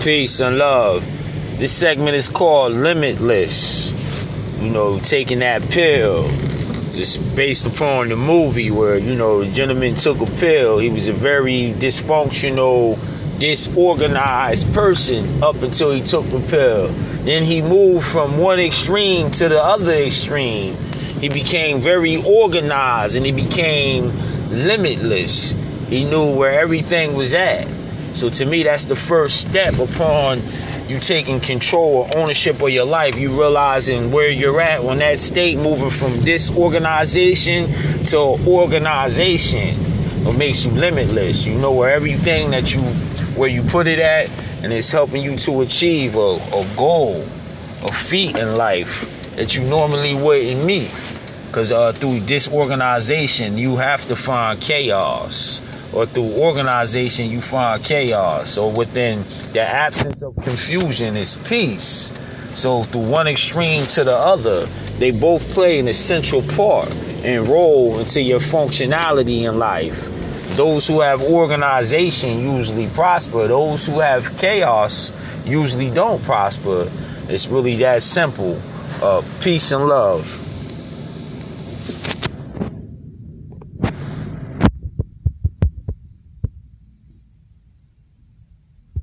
Peace and love. This segment is called Limitless. You know, taking that pill. Just based upon the movie where, you know, the gentleman took a pill. He was a very dysfunctional, disorganized person up until he took the pill. Then he moved from one extreme to the other extreme. He became very organized and he became limitless. He knew where everything was at. So to me, that's the first step upon you taking control or ownership of your life. You realizing where you're at on that state, moving from disorganization to organization. What makes you limitless? You know where everything that you where you put it at, and it's helping you to achieve a, a goal, a feat in life that you normally wouldn't meet. Because uh, through disorganization, you have to find chaos or through organization you find chaos. So within the absence of confusion is peace. So through one extreme to the other, they both play an essential part and role into your functionality in life. Those who have organization usually prosper. Those who have chaos usually don't prosper. It's really that simple. Uh, peace and love.